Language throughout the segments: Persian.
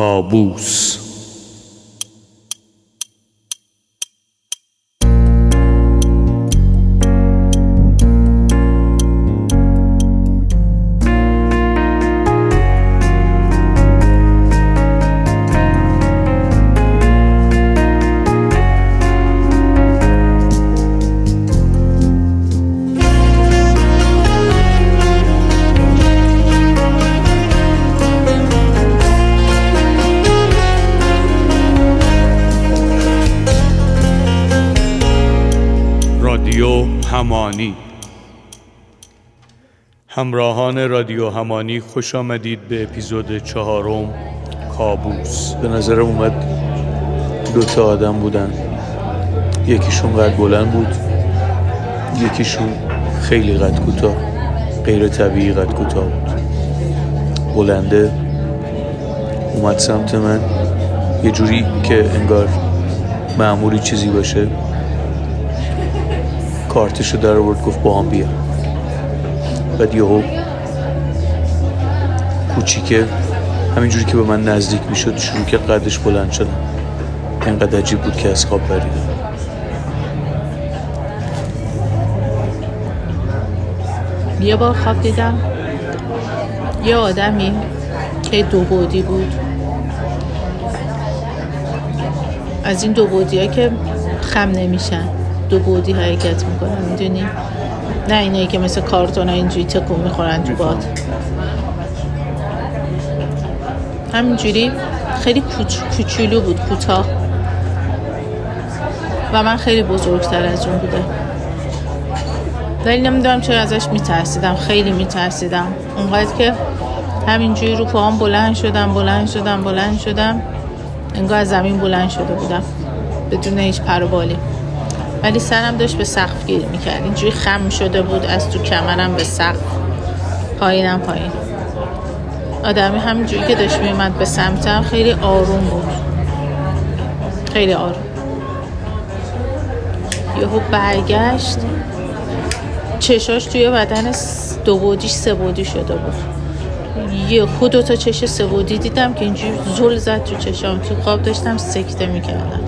کابوس همراهان رادیو همانی خوش آمدید به اپیزود چهارم کابوس. به نظرم اومد دو تا آدم بودن. یکیشون قد بلند بود یکیشون خیلی قد کوتاه غیر طبیعی قد کوتاه بود. بلنده اومد سمت من یه جوری که انگار معمولی چیزی باشه کارتشو در آورد گفت با هم بیا بعد یهو کوچیکه همینجوری که به من نزدیک می‌شد شروع که قدش بلند شدن. انقدر عجیب بود که از خواب پریدم یه بار خواب دیدم. یه آدمی که دو بودی بود. از این دو بودی ها که خم نمیشن. دو بودی حرکت می‌کنن می‌دونی؟ نه اینایی که مثل کارتون ها اینجوری تکون می‌خورن تو باد. همینجوری. خیلی کوچ... کوچولو بود کوتاه. و من خیلی بزرگتر از اون بودم ولی نمی‌دونم چرا ازش میترسیدم. خیلی میترسیدم. اونقدر که همینجوری رو پاهم بلند شدم بلند شدم بلند شدم. انگار از زمین بلند شده بودم. بدون هیچ پر و بالی ولی سرم داشت به سقف گیر می‌کرد. اینجوری خم شده بود از تو کمرم به سقف پایینم پایین. آدمی همینجوری که داشت میومد به سمتم خیلی آروم بود. خیلی آروم. یهو برگشت. چشاش توی بدن س- دو بودیش سه بودی شده بود. یه خود دو تا چش سه بودی دیدم که اینجوری زل زد تو چشام. تو خواب داشتم سکته می‌کردم.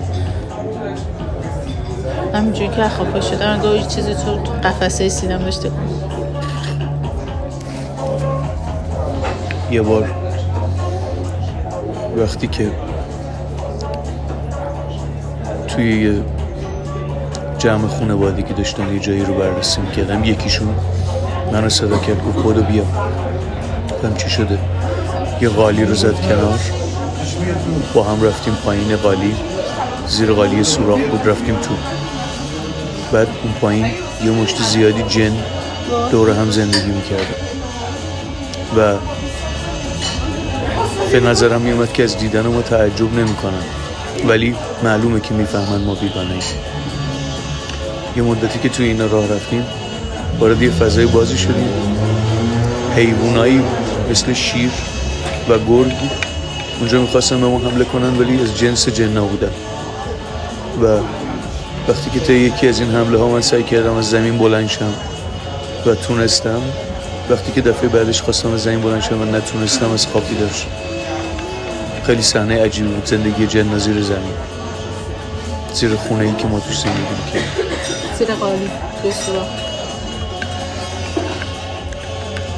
همینجوری که خواب پا شدم یه چیزی تو قفسه سینم داشته یه بار وقتی که توی یه جمع خانوادگی داشتن یه جایی رو بررسی می‌کردم یکیشون منو صدا کرد گفت بودو بیا. گفتم چی شده؟ یه قالی رو زد کنار. با هم رفتیم پایین قالی زیر قالی سوراخ بود رفتیم تو. بعد اون پایین یه مشت زیادی جن دور هم زندگی می‌کردن و به نظرم میومد که از دیدن ما تعجب نمی‌کنن. ولی معلومه که می‌فهمن ما بیگانه. یه مدتی که توی اینا راه رفتیم وارد یه فضای بازی شدیم. حیوانایی مثل شیر و گرگ اونجا می‌خواستن به ما حمله کنن ولی از جنس جنا بودن و وقتی که تا یکی از این حمله ها من سعی کردم از زمین بلند شم و تونستم وقتی که دفعه بعدش خواستم از زمین بلند شم و نتونستم از خواب بیدار خیلی صحنه عجیبی بود زندگی جن زیر زمین. زیر خونه ای که ما توش زندگی می‌کردیم. زیر قالی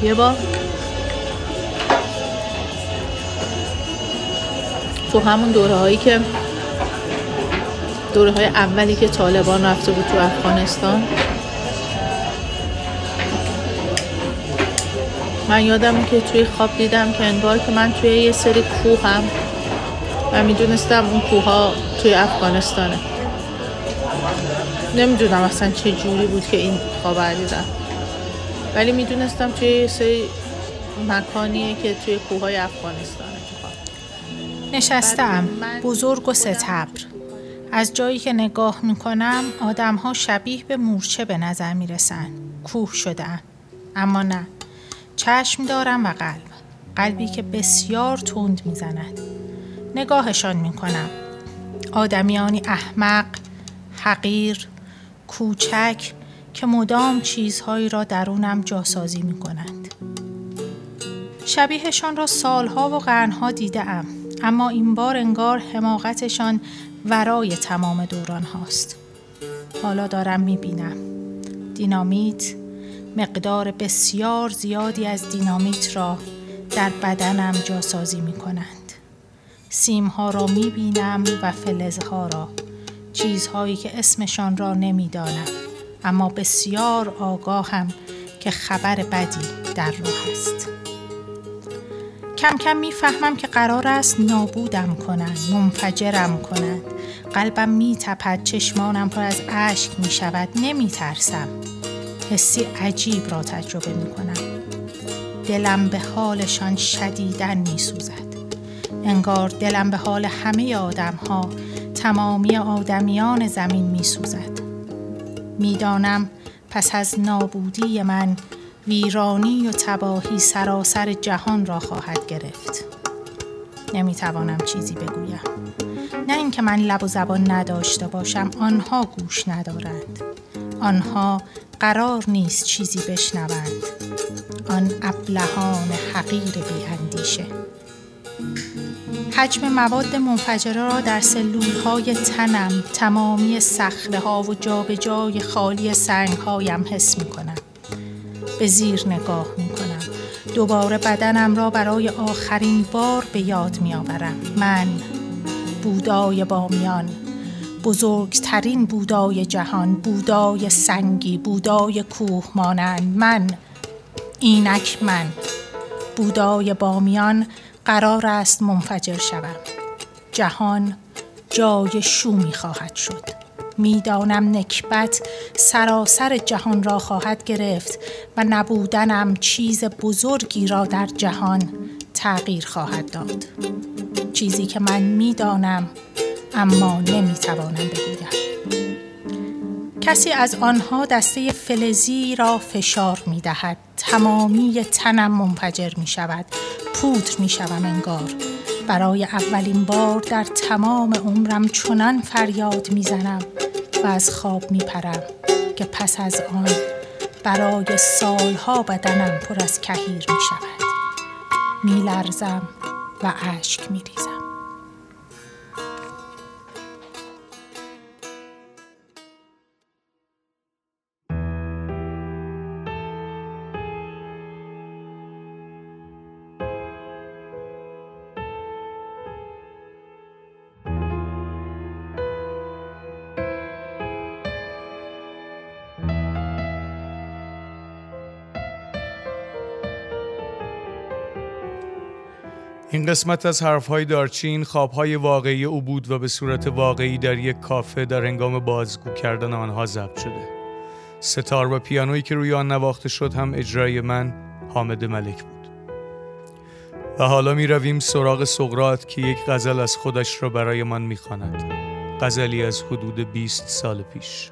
یه بار. تو همون دوره هایی که دوره های اولی که طالبان رفته بود تو افغانستان. من یادم که توی خواب دیدم که انگار که من توی یه سری کوه هم و می‌دونستم اون کوه ها توی افغانستانه. نمی‌دونم اصلا چه جوری بود که این خواب دیدم. ولی می‌دونستم توی یه سری مکانیه که توی کوههای افغانستانه. نشستم. بزرگ و ستبر. از جایی که نگاه می‌کنم آدم ها شبیه به مورچه به نظر می‌رسن. کوه شدن اما نه. چشم دارم و قلب. قلبی که بسیار تند می‌زند. نگاهشان می‌کنم. آدمیانی احمق حقیر کوچک که مدام چیزهایی را درونم جاسازی می کنند. شبیهشان را سالها و قرنها دیدم اما این بار انگار حماقتشان ورای تمام دوران هاست حالا دارم می‌بینم دینامیت مقدار بسیار زیادی از دینامیت را در بدنم جاسازی می کنند. سیمها را می بینم و فلزها را چیزهایی که اسمشان را نمی‌دانم اما بسیار آگاهم که خبر بدی در راه است. کم کم می‌فهمم که قرار است نابودم کنند منفجرم کنند قلبم میتپد چشمانم پر از اشک می نمی ترسم حسی عجیب را تجربه می کنم دلم به حالشان شدیدن می سوزد انگار دلم به حال همه آدم ها تمامی آدمیان زمین می سوزد می‌دانم پس از نابودی من ویرانی و تباهی سراسر جهان را خواهد گرفت. نمی‌توانم چیزی بگویم. نه اینکه من لب و زبان نداشته باشم آنها گوش ندارند. آنها قرار نیست چیزی بشنوند. آن ابلهان حقیر بی اندیشه حجم مواد منفجره را در سلول های تنم تمامی سخره ها و جابجای خالی سنگ هایم حس می کنم. به زیر نگاه می کنم. دوباره بدنم را برای آخرین بار به یاد می آورم. من بودای بامیان بزرگترین بودای جهان بودای سنگی بودای کوه مانند من اینک من بودای بامیان قرار است منفجر شوم جهان جای شومی خواهد شد می‌دانم نکبت سراسر جهان را خواهد گرفت و نبودنم چیز بزرگی را در جهان تغییر خواهد داد چیزی که من می‌دانم اما نمی‌توانم بگویم کسی از آنها دسته فلزی را فشار می دهد. تمامی تنم منفجر می شود. پودر می شوم انگار. برای اولین بار در تمام عمرم چنان فریاد می زنم و از خواب می پرم که پس از آن برای سالها بدنم پر از کهیر می شود. و اشک می ریزم. این قسمت از حرفهای دارچین خوابهای واقعی او بود و به صورت واقعی در یک کافه در انگام بازگو کردن آنها ضبط شده. ستار و پیانویی که روی آن نواخته شد هم اجرای من حامد ملک بود. و حالا می رویم سراغ سقرات که یک غزل از خودش را برای من می خاند. غزلی از حدود 20 سال پیش.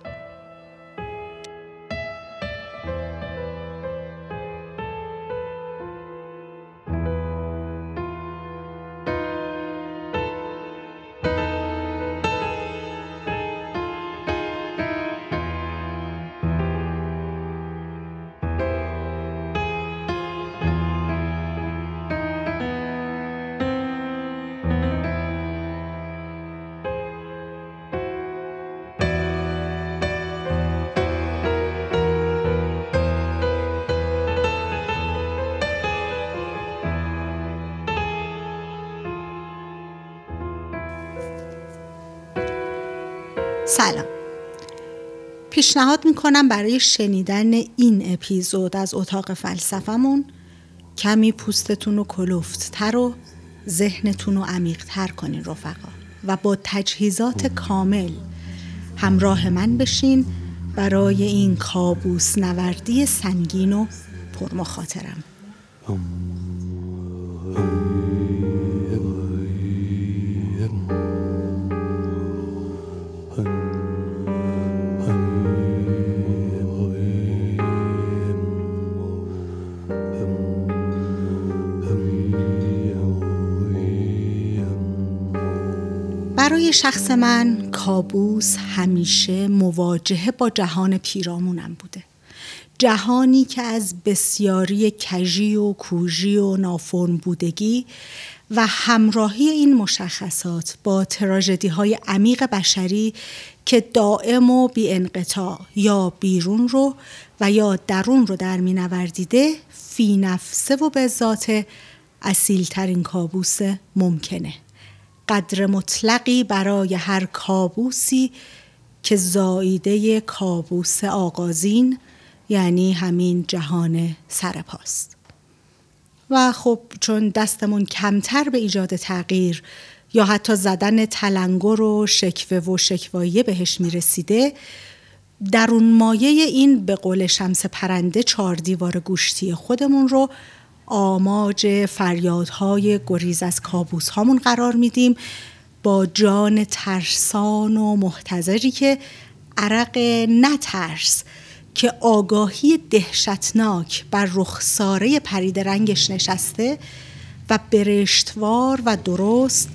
پیشنهاد می‌کنم برای شنیدن این اپیزود از اتاق فلسفمون کمی پوستتون رو کلوفتتر و ذهنتون رو عمیقتر کنین رفقا و با تجهیزات کامل همراه من بشین برای این کابوس نوردی سنگین و پرمخاطرم. برای شخص من کابوس همیشه مواجهه با جهان پیرامونم بوده. جهانی که از بسیاری کژی و کوژی و نافرم بودگی و همراهی این مشخصات با تراژدی های عمیق بشری که دائم و بی انقطاع یا بیرون رو و یا درون رو در می نوردیده فی نفسه و به ذات اصیل ترین کابوس ممکنه. قدر مطلقی برای هر کابوسی که زاییده کابوس آغازین یعنی همین جهان سرپاست. و خب چون دستمون کمتر به ایجاد تغییر یا حتی زدن تلنگر و شکوه و شکوایه بهش می‌رسیده درون مایه این به قول شمس پرنده چهار دیوار گوشتی خودمون رو آماج فریادهای گریز از کابوس هامون قرار میدیم با جان ترسان و محتظری که عرق نترس که آگاهی دهشتناک بر رخساره پرید رنگش نشسته و برشتوار و درست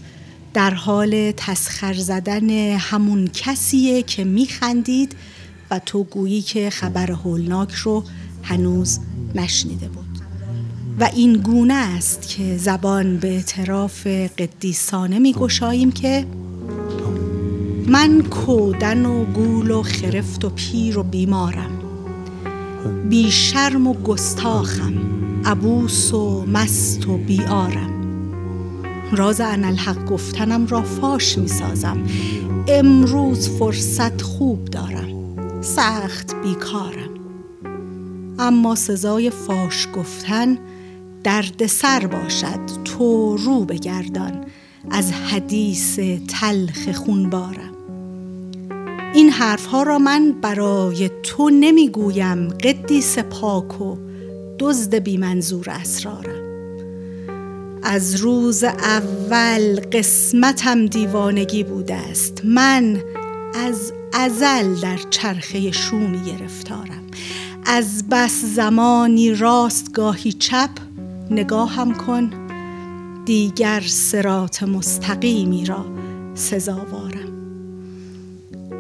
در حال تسخر زدن همون کسیه که میخندید و تو گویی که خبر هولناک رو هنوز نشنیده بود. و این گونه است که زبان به اعتراف قدیسانه می گشاییم که من کودن و گول و خرفت و پیر و بیمارم. بی شرم و گستاخم. عبوس و مست و بیارم. راز انالحق گفتنم را فاش می سازم. امروز فرصت خوب دارم. سخت بیکارم. اما سزای فاش گفتن درد سر باشد تو رو بگردان. از حدیث تلخ خونبارم. این حرفها را من برای تو نمی‌گویم قدیس پاک و دزد بی منظور اسرارم. از روز اول قسمتم دیوانگی بوده است. من از ازل در چرخه شومی گرفتارم. از بس زمانی راست گاهی چپ نگاهم کن. دیگر سرات مستقیمی را سزاوارم.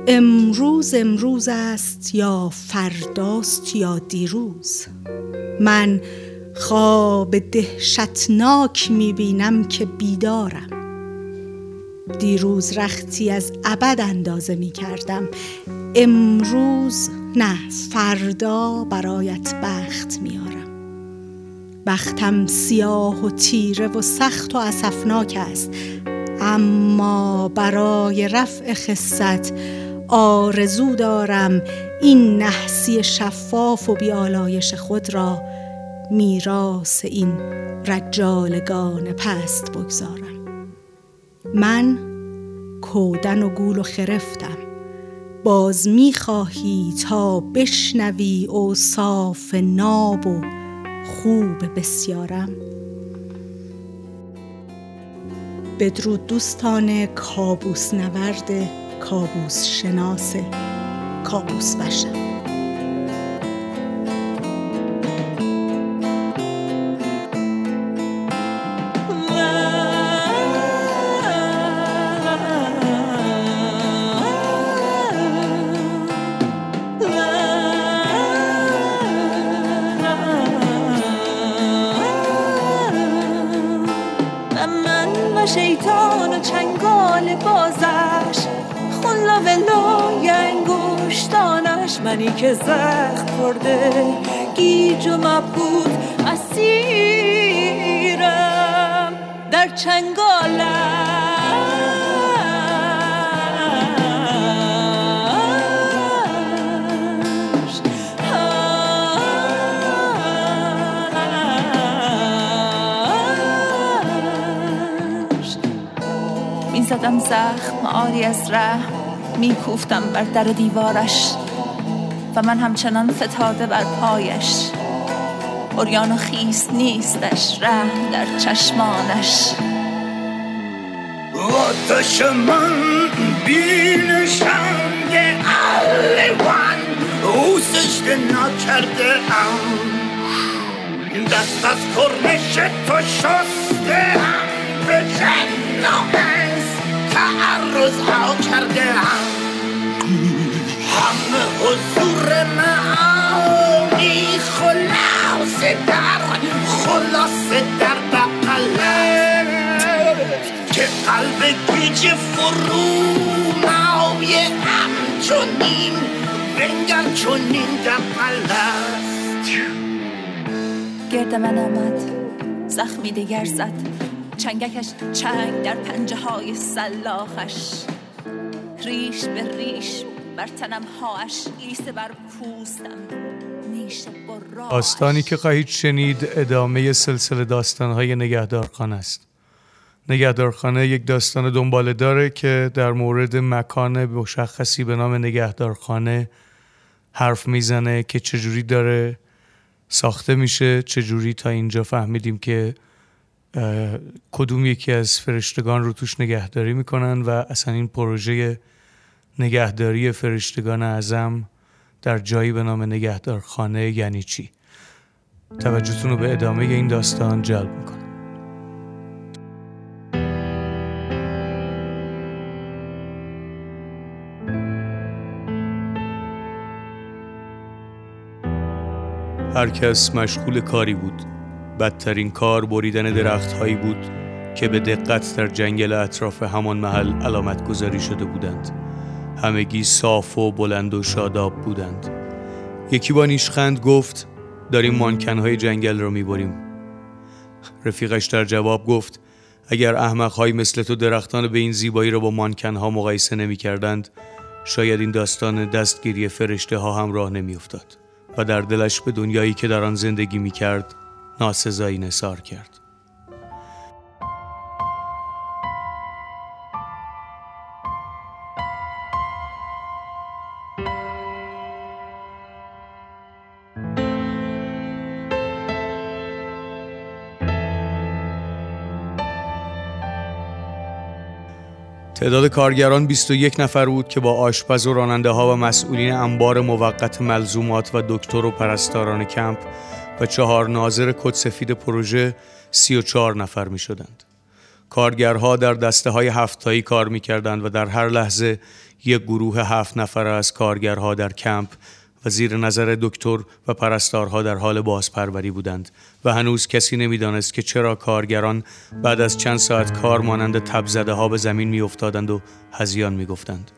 امروز امروز است یا فرداست یا دیروز. من خواب دهشتناک می‌بینم که بیدارم. دیروز رختی از ابد اندازه می کردم امروز نه فردا برایت بخت میارم بختم سیاه و تیره و سخت و اسفناک است. اما برای رفع خصت آرزو دارم این نحسی شفاف و بیالایش خود را میراس این رجالگان پست بگذارم. من کودن و گول و خرفتم. باز می‌خواهی تا بشنوی صاف ناب و خوب بسیارم. بدرود دوستان کابوس نورد کابوس شناس کابوس بشم شیطان و چنگال بازش. خلا ولای انگشتانش. منی که زخم خورده گیج و مبهود اسیرم. در چنگالم زدم زخم آری از رحم میکوفتم بر در دیوارش و من همچنان فتاده بر پایش. اوریان و خیس نیستش رحم در چشمانش. آتش من بینشنگ الوان او سجده نکرده ام. دست از کرنش تو شسته هم به تعرض ها کرده هم. هم حضور معانی خلاص در خلاصه در بقلب که قلب گیج فرو مایه همچنین بنگر چنین در قلب گرد من آمد زخمی دگر زد. چنگکش چنگ در پنجه های سلاخش. ریش به ریش بر تنم هاش لیسه بر پوستم داستانی که خواهید شنید ادامه سلسله داستانهای نگهدارخانه است. نگهدارخانه یک داستان دنباله داره که در مورد مکان مشخصی به نام نگهدارخانه حرف می‌زنه که چجوری داره ساخته میشه چجوری تا اینجا فهمیدیم که کدوم یکی از فرشتگان رو توش نگهداری می‌کنن و اصلا این پروژه نگهداری فرشتگان اعظم در جایی به نام نگهدارخانه یعنی چی؟ توجهتون رو به ادامه این داستان جلب می‌کنم. هر کس مشغول کاری بود. بدترین کار بریدن درختهایی بود که به دقت در جنگل اطراف همان محل علامت گذاری شده بودند. همگی صاف و بلند و شاداب بودند. یکی با نیشخند گفت داریم مانکنهای جنگل رو می‌بریم. رفیقش در جواب گفت اگر احمقهایی مثل تو درختان به این زیبایی را با مانکنها مقایسه نمی کردند شاید این داستان دستگیری فرشته ها هم راه نمی افتاد و در دلش به دنیایی که در آن زندگی می کرد ناسزایی نثار کرد. تعداد کارگران 21 نفر بود که با آشپز و راننده ها و مسئولین انبار موقت ملزومات و دکتر و پرستاران کمپ و چهار ناظر کد سفید پروژه 34 نفر می شدند. کارگرها در دسته های هفتایی کار می کردند و در هر لحظه یک گروه هفت نفر از کارگرها در کمپ و زیر نظر دکتر و پرستارها در حال بازپروری بودند و هنوز کسی نمی‌دانست که چرا کارگران بعد از چند ساعت کار مانند تبزده ها به زمین میافتادند و هزیان می‌گفتند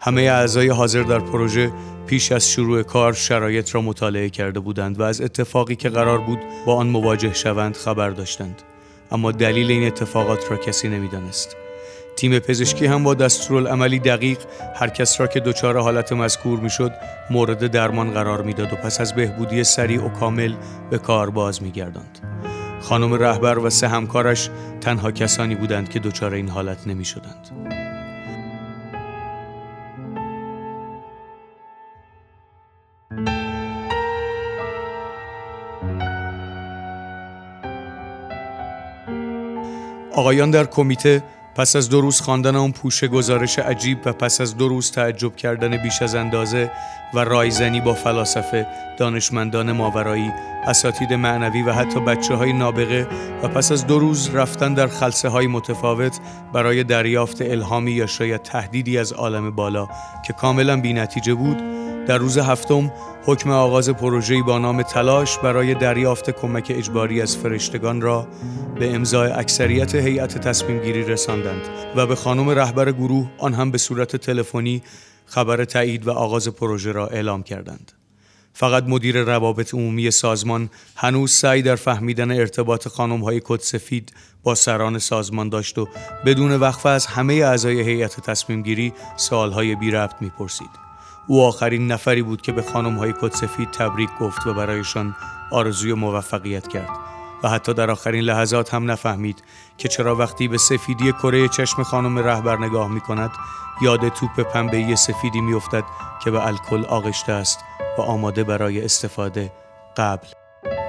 همه اعضای حاضر در پروژه پیش از شروع کار شرایط را مطالعه کرده بودند و از اتفاقی که قرار بود با آن مواجه شوند خبر داشتند. اما دلیل این اتفاقات را کسی نمی‌دانست. تیم پزشکی هم با دستورالعملی دقیق هر کس را که دچار حالت مذکور می‌شد مورد درمان قرار می‌داد و پس از بهبودی سریع و کامل به کار باز میگرداند. خانم رهبر و سه همکارش تنها کسانی بودند که دچار این حالت نمی آقایان در کمیته پس از دو روز خواندن اون پوشه گزارش عجیب و پس از دو روز تعجب کردن بیش از اندازه و رایزنی با فلاسفه، دانشمندان ماورایی، اساتید معنوی و حتی بچه های نابغه و پس از دو روز رفتن در خلصه های متفاوت برای دریافت الهامی یا شاید تهدیدی از عالم بالا که کاملا بی نتیجه بود در روز هفتم حکم آغاز پروژه‌ای با نام تلاش برای دریافت کمک اجباری از فرشتگان را به امضای اکثریت هیئت تصمیم گیری رساندند و به خانم رهبر گروه آن هم به صورت تلفنی خبر تایید و آغاز پروژه را اعلام کردند. فقط مدیر روابط عمومی سازمان هنوز سعی در فهمیدن ارتباط خانم های کد سفید با سران سازمان داشت و بدون وقفه از همه اعضای هیئت تصمیم گیری سوالهای بی ربط می‌پرسید. او آخرین نفری بود که به خانم های کد سفید تبریک گفت و برایشان آرزوی موفقیت کرد. و حتی در آخرین لحظات هم نفهمید که چرا وقتی به سفیدی کره چشم خانم رهبر نگاه می کند یاد توپ پنبه‌ای سفیدی می افتد که به الکل آغشته است و آماده برای استفاده قبل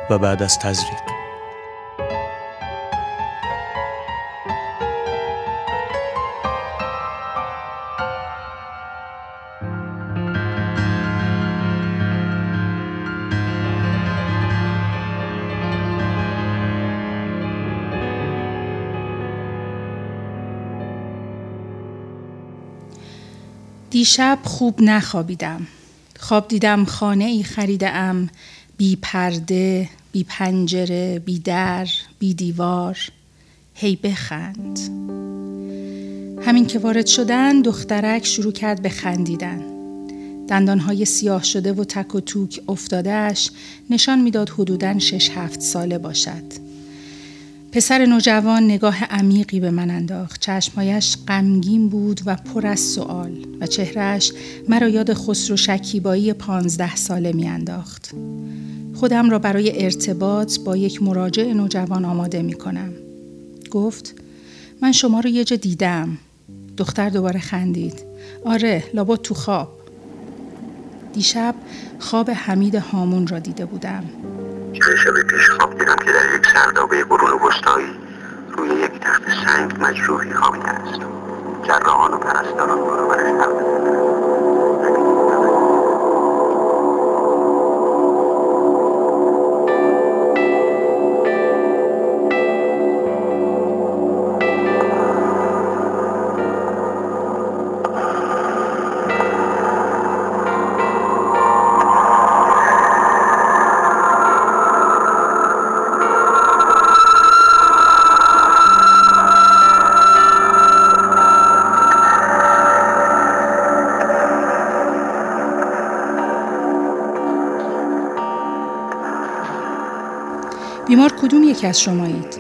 و بعد از تزریق. دیشب خوب نخوابیدم خواب دیدم خانه ای خریده ام بی پرده بی پنجره بی در بی دیوار هی بخند همین که وارد شدن دخترک شروع کرد به خندیدن. دندانهای سیاه شده و تک و توک افتادهش نشان می‌داد حدوداً شش هفت ساله باشد. پسر نوجوان نگاه عمیقی به من انداخت. چشمهایش غمگین بود و پر از سوال و چهرهش مرا یاد خسرو شکیبایی پانزده ساله میانداخت. خودم را برای ارتباط با یک مراجع نوجوان آماده می کنم. گفت من شما رو یه جا دیدم. دختر دوباره خندید. آره لابد تو خواب. دیشب خواب حمید هامون را دیده بودم. چند شب پیش خواب دیدم که در یک سردابه قرون وسطایی روی یک تخت سنگ مجروحی خوابیده است. جراحان و پرستاران برابرش بیمار یکی از شمایید؟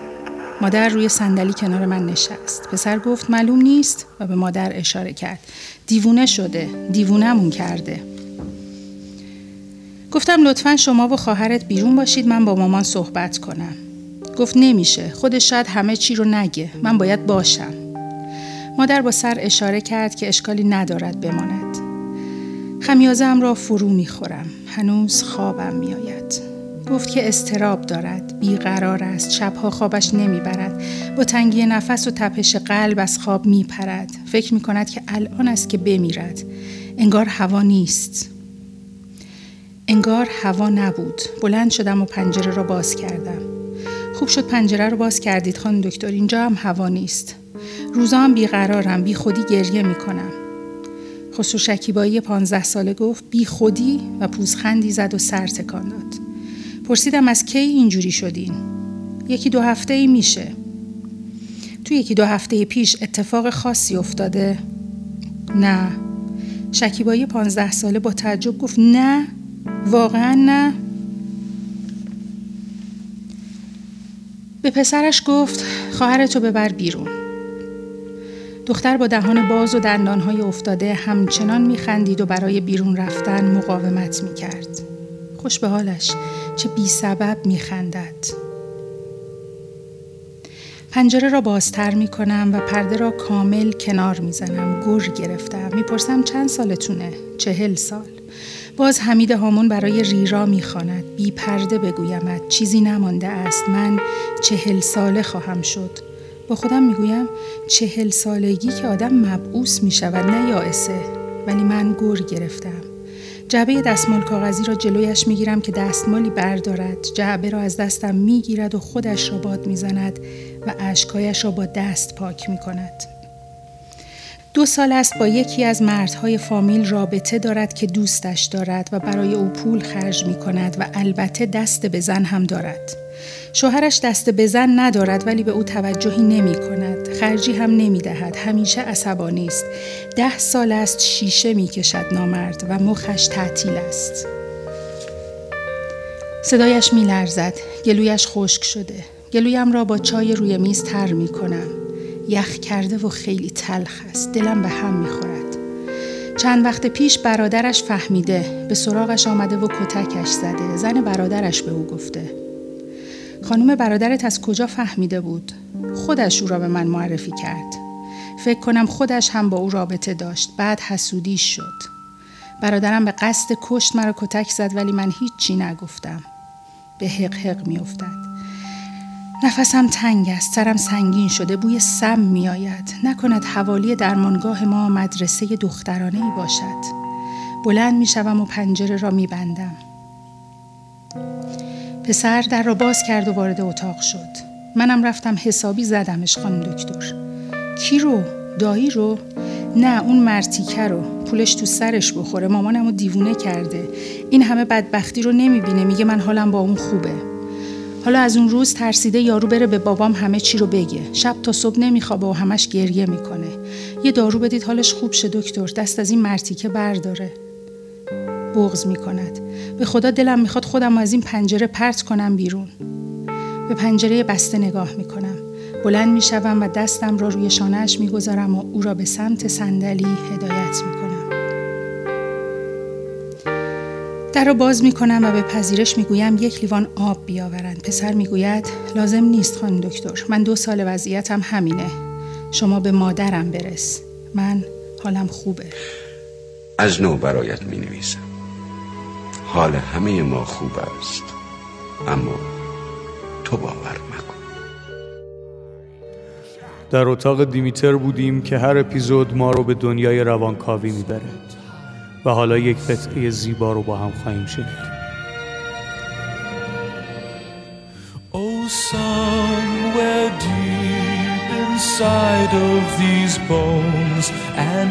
مادر روی صندلی کنار من نشست. پسر گفت معلوم نیست و به مادر اشاره کرد. دیوونه شده. دیوونمون کرده. گفتم لطفا شما و خواهرت بیرون باشید من با مامان صحبت کنم. گفت نمیشه. خودش شاید همه چی رو نگه. من باید باشم. مادر با سر اشاره کرد که اشکالی ندارد بماند. خمیازم را فرو می‌خورم. هنوز خوابم میآید. گفت که استراب دارد. بیقرار است. شبها خوابش نمی‌برد. با تنگی نفس و تپش قلب از خواب میپرد. فکر می کند که الان است که بمیرد. انگار هوا نیست. انگار هوا نبود. بلند شدم و پنجره را باز کردم. خوب شد پنجره رو باز کردید خانم دکتر. اینجا هم هوا نیست. روزا هم بیقرارم. بی خودی گریه می کنم خسرو شکیبایی پانزده ساله گفت بی خودی؟ و پوزخندی زد و سر تکان داد. پرسیدم از کی اینجوری شدین؟ یکی دو هفته ای میشه. تو یکی دو هفته پیش اتفاق خاصی افتاده؟ نه. شکیبایی پانزده ساله با تعجب گفت نه واقعا نه به پسرش گفت خواهرتو ببر بیرون دختر با دهان باز و دندانهای افتاده همچنان میخندید و برای بیرون رفتن مقاومت می‌کرد خوش به حالش چه بی سبب می خندد. پنجره را بازتر می کنم و پرده را کامل کنار می زنم. گر گرفتم. می‌پرسم چند سالتونه؟ چهل سال. باز حمید هامون برای ریرا می‌خواند بی پرده بگویمد چیزی نمانده است من چهل ساله خواهم شد با خودم می‌گویم چهل سالگی که آدم مبعوث می شود نه یائسه ولی من گر گرفتم جعبه دستمال کاغذی را جلویش می‌گیرم که دستمالی بردارد جعبه را از دستم می‌گیرد و خودش را باد می‌زند و اشکایش را با دست پاک می‌کند دو سال است با یکی از مردهای فامیل رابطه دارد که دوستش دارد و برای او پول خرج می کند و البته دست به زن هم دارد. شوهرش دست به زن ندارد ولی به او توجهی نمی کند. خرجی هم نمی دهد. همیشه عصبانی است. ده سال است شیشه می کشد نامرد و مخش تعطیل است. صدایش می لرزد. گلویش خشک شده. گلویم را با چای روی میز تر می کنم. یخ کرده و خیلی تلخ است. دلم به هم می خورد. چند وقت پیش برادرش فهمیده به سراغش آمده و کتکش زده زن برادرش به او گفته خانم برادرت از کجا فهمیده بود؟ خودش او را به من معرفی کرد. فکر کنم خودش هم با او رابطه داشت. بعد حسودی شد. برادرم به قصد کشت مرا کتک زد ولی من هیچی نگفتم. به حق حق می افتد. نفسم تنگ است. سرم سنگین شده. بوی سم می آید. نکند حوالی درمانگاه ما مدرسه دخترانه ای باشد. بلند می شوم و پنجره را می بندم. پسر در را باز کرد و وارد اتاق شد. منم رفتم حسابی زدمش خانم دکتر. کی رو؟ دایی رو؟ نه اون مرتیکه رو. پولش تو سرش بخوره. مامانمو دیوونه کرده. این همه بدبختی رو نمی‌بینه. میگه من حالم با اون خوبه. حالا از اون روز ترسیده یارو بره به بابام همه چی رو بگه. شب تا صبح نمیخوابه و همش گریه می‌کنه. یه دارو بدید حالش خوب شه دکتر. دست از این مرتیکه برداره. بغض می‌کند. به خدا دلم می‌خواد خودم از این پنجره پرت کنم بیرون به پنجره بسته نگاه می‌کنم بلند می‌شوم و دستم را روی شانهش می‌گذارم و او را به سمت صندلی هدایت می‌کنم در را باز می کنم و به پذیرش می گویم یک لیوان آب بیاورند. پسر می گوید لازم نیست خانم دکتر. من دو سال وضعیتم همینه. شما به مادرم برس. من حالم خوبه. از نو برایت می نویسم. حال همه ما خوب است. اما تو باور مکن. در اتاق دیمیتر بودیم که هر اپیزود ما رو به دنیای روانکاوی می‌بره. و حالا یک قطعه زیبا رو با هم خواهیم شنید Oh, somewhere deep inside of these bones, an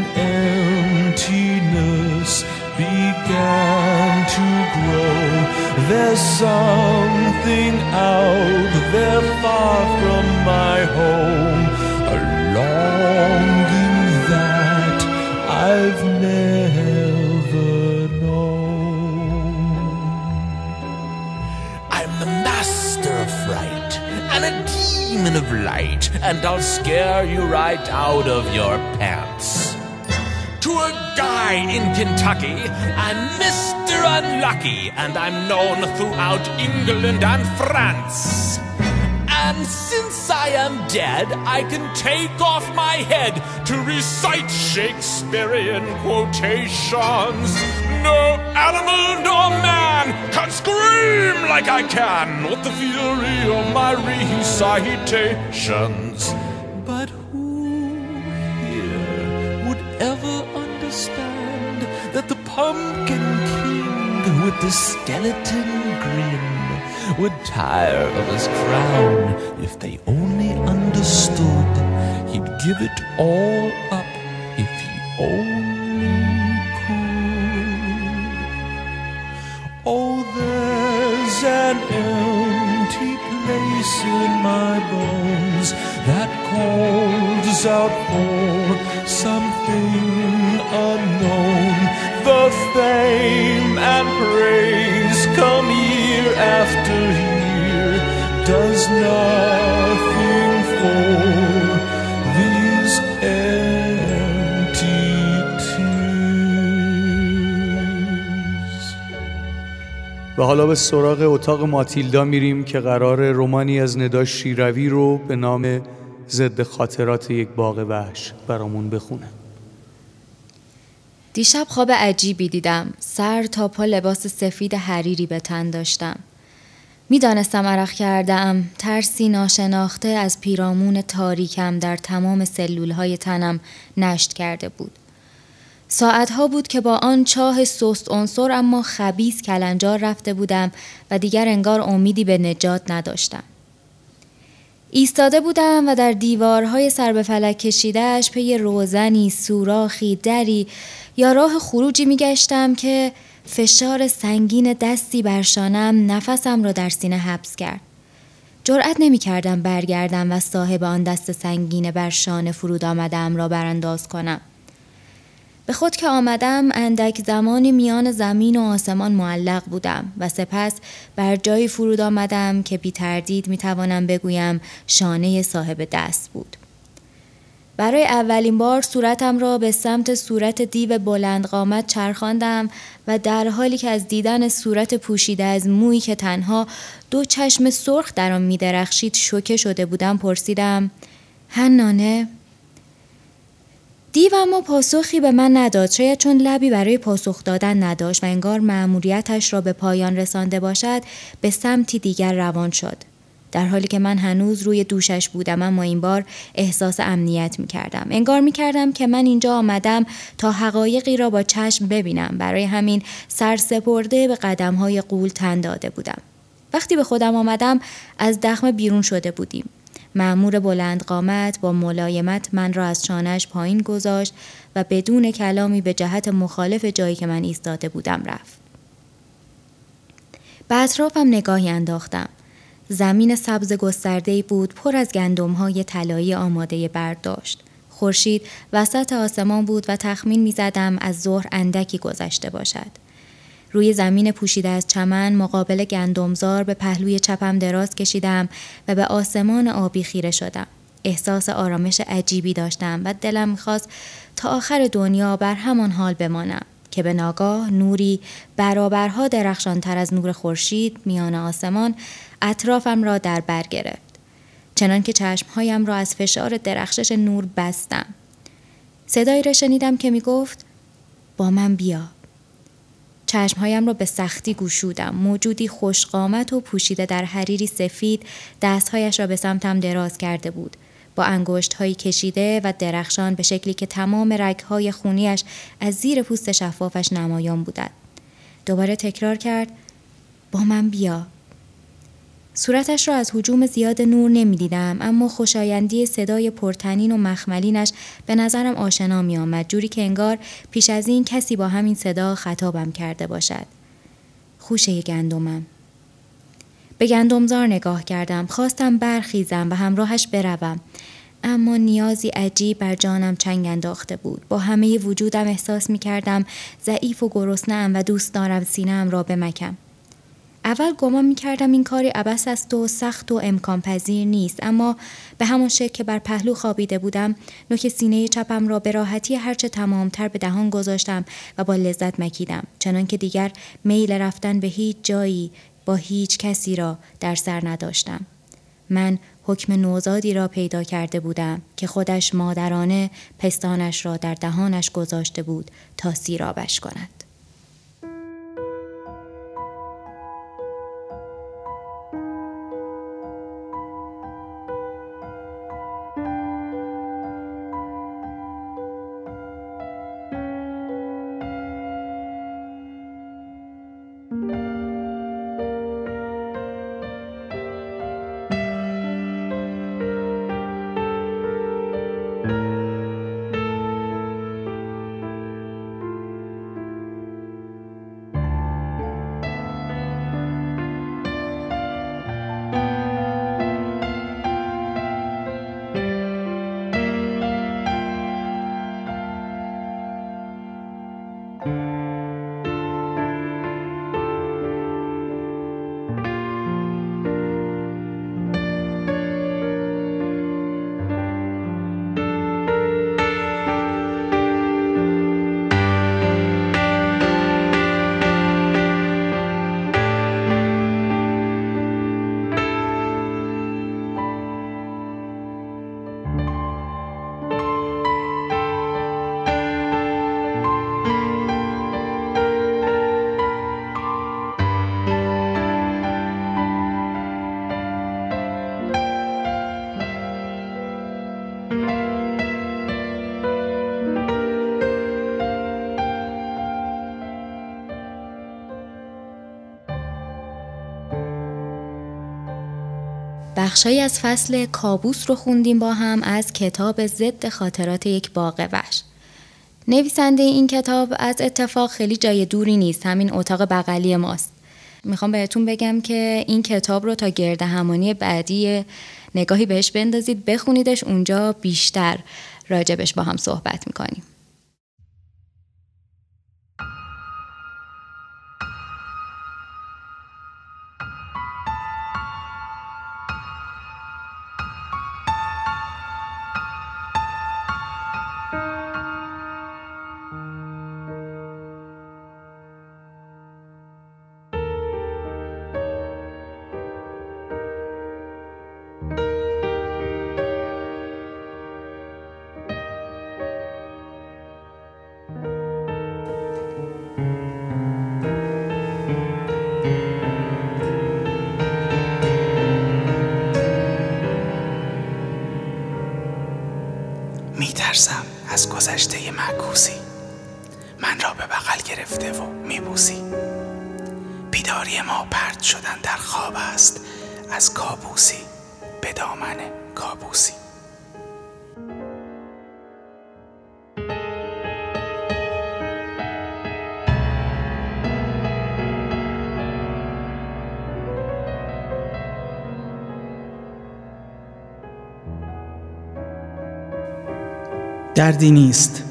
emptiness began to grow. There's something out there far from my home, a longing that I've never. Known. I'm the master of fright and a demon of light, and I'll scare you right out of your pants. To a guy in Kentucky, I'm Mr. Unlucky, and I'm known throughout England and France. And since I am dead, I can take off my head to recite Shakespearean quotations. No animal nor man can scream like I can with the fury of my recitations. But who here would ever pumpkin king with the skeleton grin would tire of his crown. If they only understood he'd give it all up if he only place in my bones that calls out for something unknown. The fame and praise come year after year, does nothing و حالا به سراغ اتاق ماتیلدا میریم که قرار رومانی از ندا شیروی رو به نام ضد خاطرات یک باغ وحش برامون بخونه. دیشب خواب عجیبی دیدم. سر تا پا لباس سفید حریری به تن داشتم. می‌دانستم عرق کردم ترسی ناشناخته از پیرامون تاریکم در تمام سلولهای تنم نشت کرده بود. ساعتها بود که با آن چاه سست عنصر اما خبیس کلنجار رفته بودم و دیگر انگار امیدی به نجات نداشتم ایستاده بودم و در دیوارهای سر به فلک کشیدهش پی روزنی، سوراخی، دری یا راه خروجی میگشتم که فشار سنگین دستی بر شانم نفسم را در سینه حبس کرد. جرأت نمی کردم برگردم و صاحب آن دست سنگین بر شانه فرود آمدم را برانداز کنم. به خود که آمدم اندک زمانی میان زمین و آسمان معلق بودم و سپس بر جایی فرود آمدم که بی تردید می توانم بگویم شانه صاحب دست بود. برای اولین بار صورتم را به سمت صورت دیو بلند قامت چرخاندم و در حالی که از دیدن صورت پوشیده از مویی که تنها دو چشم سرخ در آن میدرخشید شوکه شده بودم پرسیدم هنانه دیو اما پاسخی به من نداد شاید چون لبی برای پاسخ دادن نداشت و انگار مأموریتش را به پایان رسانده باشد به سمتی دیگر روان شد در حالی که من هنوز روی دوشش بودم اما این بار احساس امنیت می کردم. انگار می کردم که من اینجا آمدم تا حقایقی را با چشم ببینم. برای همین سرسپرده به قدم های قول تن داده بودم. وقتی به خودم آمدم از دخم بیرون شده بودیم. معمور بلند قامت با ملایمت من را از شانش پایین گذاشت و بدون کلامی به جهت مخالف جایی که من ایستاده بودم رفت. به اطرافم نگاهی انداختم. زمین سبز گسترده بود پر از گندم های طلایی آماده برداشت. خورشید وسط آسمان بود و تخمین می زدم از ظهر اندکی گذشته باشد. روی زمین پوشیده از چمن مقابل گندمزار به پهلوی چپم دراز کشیدم و به آسمان آبی خیره شدم. احساس آرامش عجیبی داشتم و دلم می‌خواست تا آخر دنیا بر همان حال بمانم که به ناگاه نوری برابرها درخشانتر از نور خورشید میان آسمان اطرافم را در بر گرفت. چنان که چشمهایم را از فشار درخشش نور بستم. صدایی را شنیدم که می گفت با من بیا. چشمهایم را به سختی گوشودم. موجودی خوشقامت و پوشیده در حریری سفید دستهایش را به سمتم دراز کرده بود. با انگشت هایی کشیده و درخشان به شکلی که تمام رگ های خونیش از زیر پوست شفافش نمایان بودند. دوباره تکرار کرد با من بیا. صورتش را از حجوم زیاد نور نمی‌دیدم اما خوشایندی صدای پرتنین و مخملینش به نظرم آشنا می آمد جوری که انگار پیش از این کسی با همین صدا خطابم کرده باشد. خوشه گندمم. به گندمزار نگاه کردم. خواستم برخیزم و همراهش بروم. اما نیازی عجیب بر جانم چنگ انداخته بود. با همه وجودم احساس می کردم ضعیف و گرسنه‌ام و دوست دارم سینه‌ام را بمکم. اول گمان می کردم این کاری عبس است و سخت و امکان پذیر نیست. اما به همان شکل که بر پهلو خوابیده بودم نوک سینه چپم را به راحتی هرچه تمامتر به دهان گذاشتم و با لذت مکیدم. چنان که دیگر میل رفتن به هیچ جایی با هیچ کسی را در سر نداشتم. من حکم نوزادی را پیدا کرده بودم که خودش مادرانه پستانش را در دهانش گذاشته بود تا سیرابش کند. بخشایی از فصل کابوس رو خوندیم با هم از کتاب ضد خاطرات یک باغ وحش. نویسنده این کتاب از اتفاق خیلی جای دوری نیست همین اتاق بغلی ماست می‌خوام بهتون بگم که این کتاب رو تا گرد همانی بعدی نگاهی بهش بندازید بخونیدش اونجا بیشتر راجبش با هم صحبت می‌کنیم از کابوسی به دامن کابوسی. دردی نیست.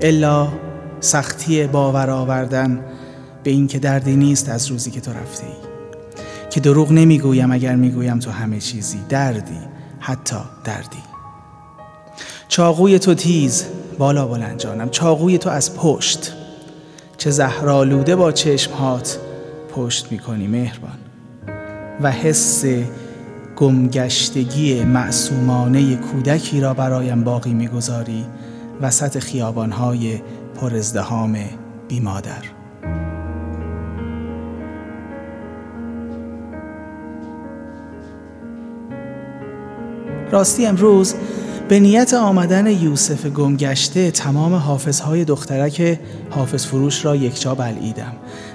الا سختی باور آوردن به اینکه دردی نیست از روزی که تو رفته ای که دروغ نمی‌گویم اگر می‌گویم تو همه چیزی. دردی حتی دردی. چاقوی تو تیز بالا بلند جانم. چاقوی تو از پشت. چه زهرالوده با چشمهات پشت می‌کنی مهربان. و حس گمگشتگی معصومانه کودکی را برایم باقی می‌گذاری. وسط خیابانهای پر ازدهام بی راستی امروز به نیت آمدن یوسف گمگشته تمام حافظهای دخترک حافظ فروش را یکجا بلعیدم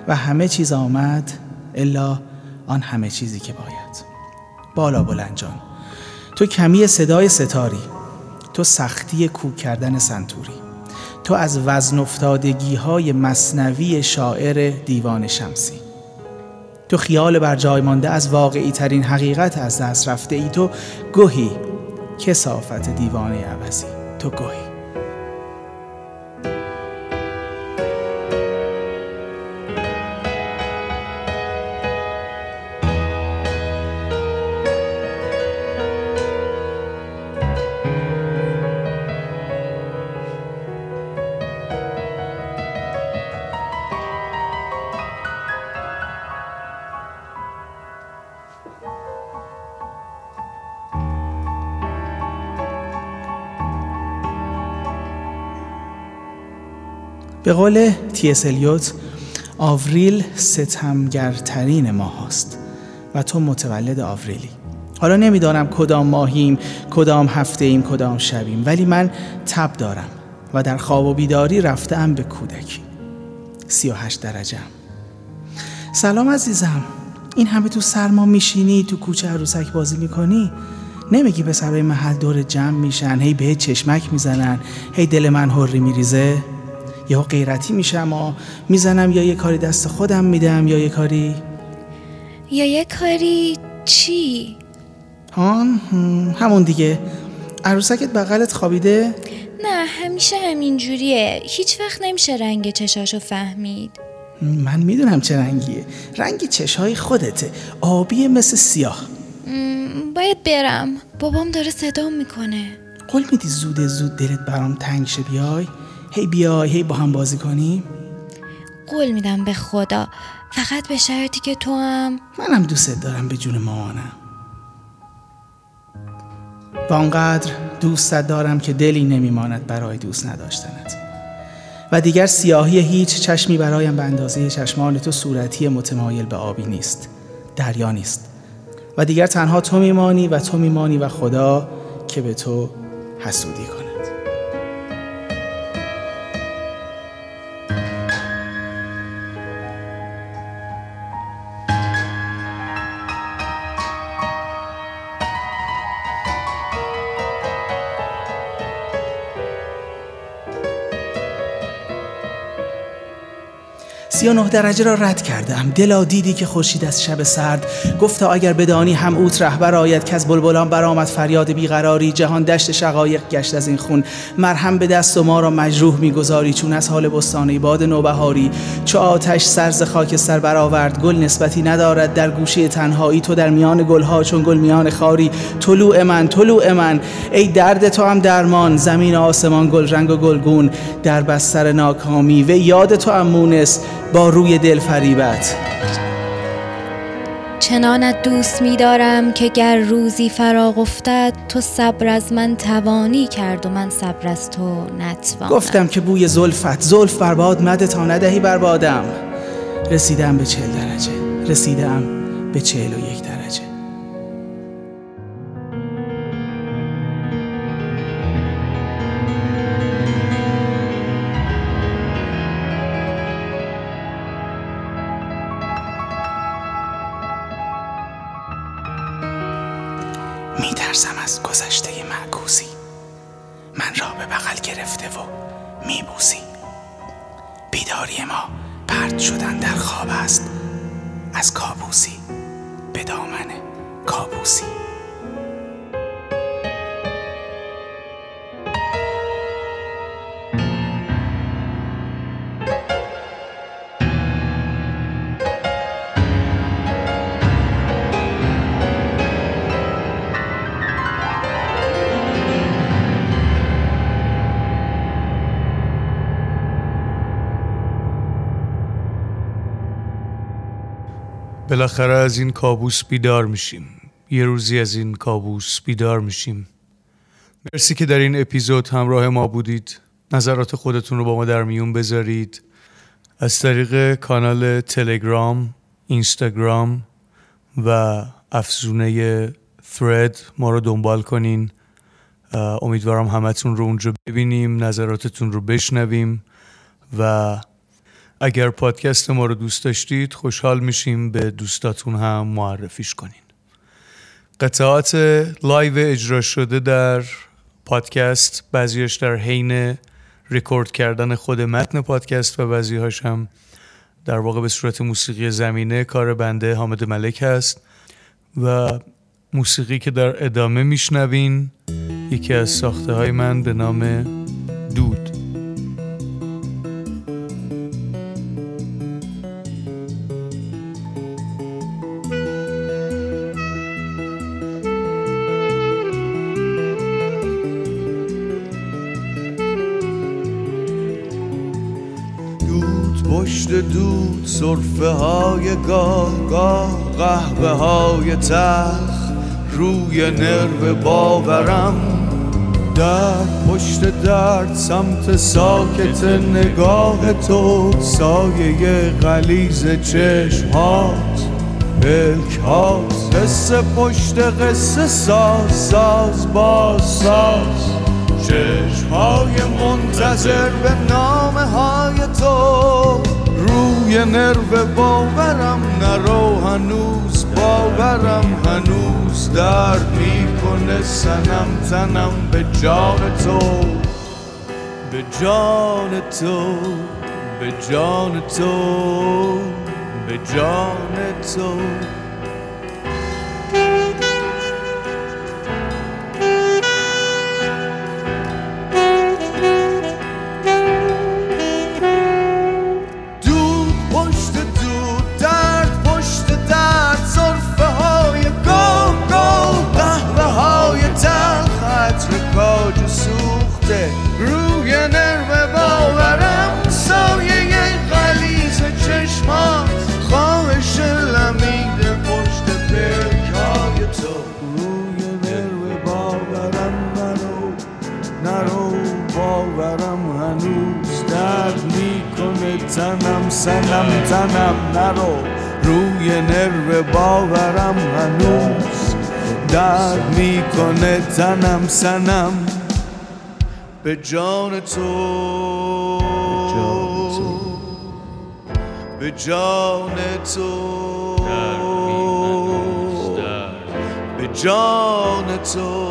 و همه چیز آمد الا آن همه چیزی که باید. بالا بلند جان. تو کمی صدای ستاری. تو سختی کوک کردن سنتوری. تو از وزن افتادگی های مصنوی شاعر دیوان شمسی. تو خیال بر جای مانده از واقعی ترین حقیقت از دست رفته ای تو گوهی کسافت دیوانه عوضی. تو گوهی به قول تیس الیوت آوریل ستمگرترین ماه هاست و تو متولد آوریلی. حالا نمی‌دانم کدام ماهیم کدام هفته ایم کدام شبیم ولی من تب دارم و در خواب و بیداری رفتم به کودکی. سی و هشت درجه سلام عزیزم. این همه تو سرما میشینی تو کوچه عروسک بازی می‌کنی؟ نمیگی به سرای محل دور جمع میشن هی به چشمک می‌زنن هی دل من هری میریزه؟ یا غیرتی میشم و می‌زنم یا یه کاری دست خودم میدم یا یه کاری؟ یا یه کاری چی؟ هان همون دیگه. عروسکت بغلت خوابیده؟ نه همیشه همین جوریه هیچ وقت نمیشه رنگ چشاشو فهمید. من می‌دونم چه رنگیه. رنگ چشهای خودته. آبی مثل سیاه. باید برم. بابام داره صدام می‌کنه. قول میدی زود زود دلت برام تنگ شه بیای؟ هی بیا، هی با هم بازی کنیم قول میدم به خدا فقط به شرطی که تو هم. منم دوست دارم به جون مامانم و انقدر دوستت دارم که دلی نمیماند برای دوست نداشتنت. و دیگر سیاهی هیچ چشمی برایم به اندازه چشمان تو صورتی متمایل به آبی نیست دریا نیست. و دیگر تنها تو میمانی و تو میمانی و خدا که به تو حسودی کنه 39 درجه را رد کردم. دلا دیدی که خورشید از شب سرد. گفتا اگر بدانی هم اوت رهبر آید که از بلبلان برآمد فریاد بیقراری. جهان دشت شقایق گشت از این خون. مرهم به دست و ما را مجروح می‌گذاری. چون از حال بستانه باد نوبهاری. چو آتش سرز خاک سر برآورد. گل نسبتی ندارد در گوشه تنهایی. تو در میان گلها چون گل میان خاری. طلوع من طلوع من. ای درد تو هم درمان. زمین آسمان گل رنگ و گلگون. در بستر ناکامی. و یاد تو هم مونس. با روی دل فریبت. چنانت دوست می دارم که گر روزی فراغ افتد تو صبر از من توانی کرد و من صبر از تو نتوانم. گفتم که بوی زلفت زلف برباد مده تا ندهی بربادم رسیدم به چهل درجه رسیدم به چهل و یک درجه میترسم از گذشته معکوسی. من را به بغل گرفته و میبوسی. بیداری ما پرد شدن در خواب است. از کابوسی به دامن کابوسی. بالاخره از این کابوس بیدار میشیم. یه روزی از این کابوس بیدار میشیم. مرسی که در این اپیزود همراه ما بودید. نظرات خودتون رو با ما در میون بذارید. از طریق کانال تلگرام اینستاگرام و افزونه ثرد ما رو دنبال کنین. امیدوارم همتون رو اونجا ببینیم نظراتتون رو بشنویم و اگر پادکست ما رو دوست داشتید خوشحال میشیم به دوستاتون هم معرفیش کنین. قطعات live اجرا شده در پادکست بعضیش در حین ریکورد کردن خود متن پادکست و بعضیهاش هم در واقع به صورت موسیقی زمینه کار بنده حامد ملک هست و موسیقی که در ادامه میشنوین یکی از ساخته های من به نام صرفه های گاه گاه قهوه های تخ روی نرو باورم. در پشت درد سمت ساکت نگاه تو سایه غلیز چشم هات پلک هات قصه پشت قصه ساز ساز باز ساز. چشم های منتظر به نامه های تو. روی نرو باورم نرو هنوز. باورم هنوز درد می‌کنه سنم تنم به جان تو. به جان تو به جان تو به جان تو. سنم تنم نرو. روی نرو باورم هنوز درد می‌کنه تنم سنم. به جان تو. به جان تو. به جان تو.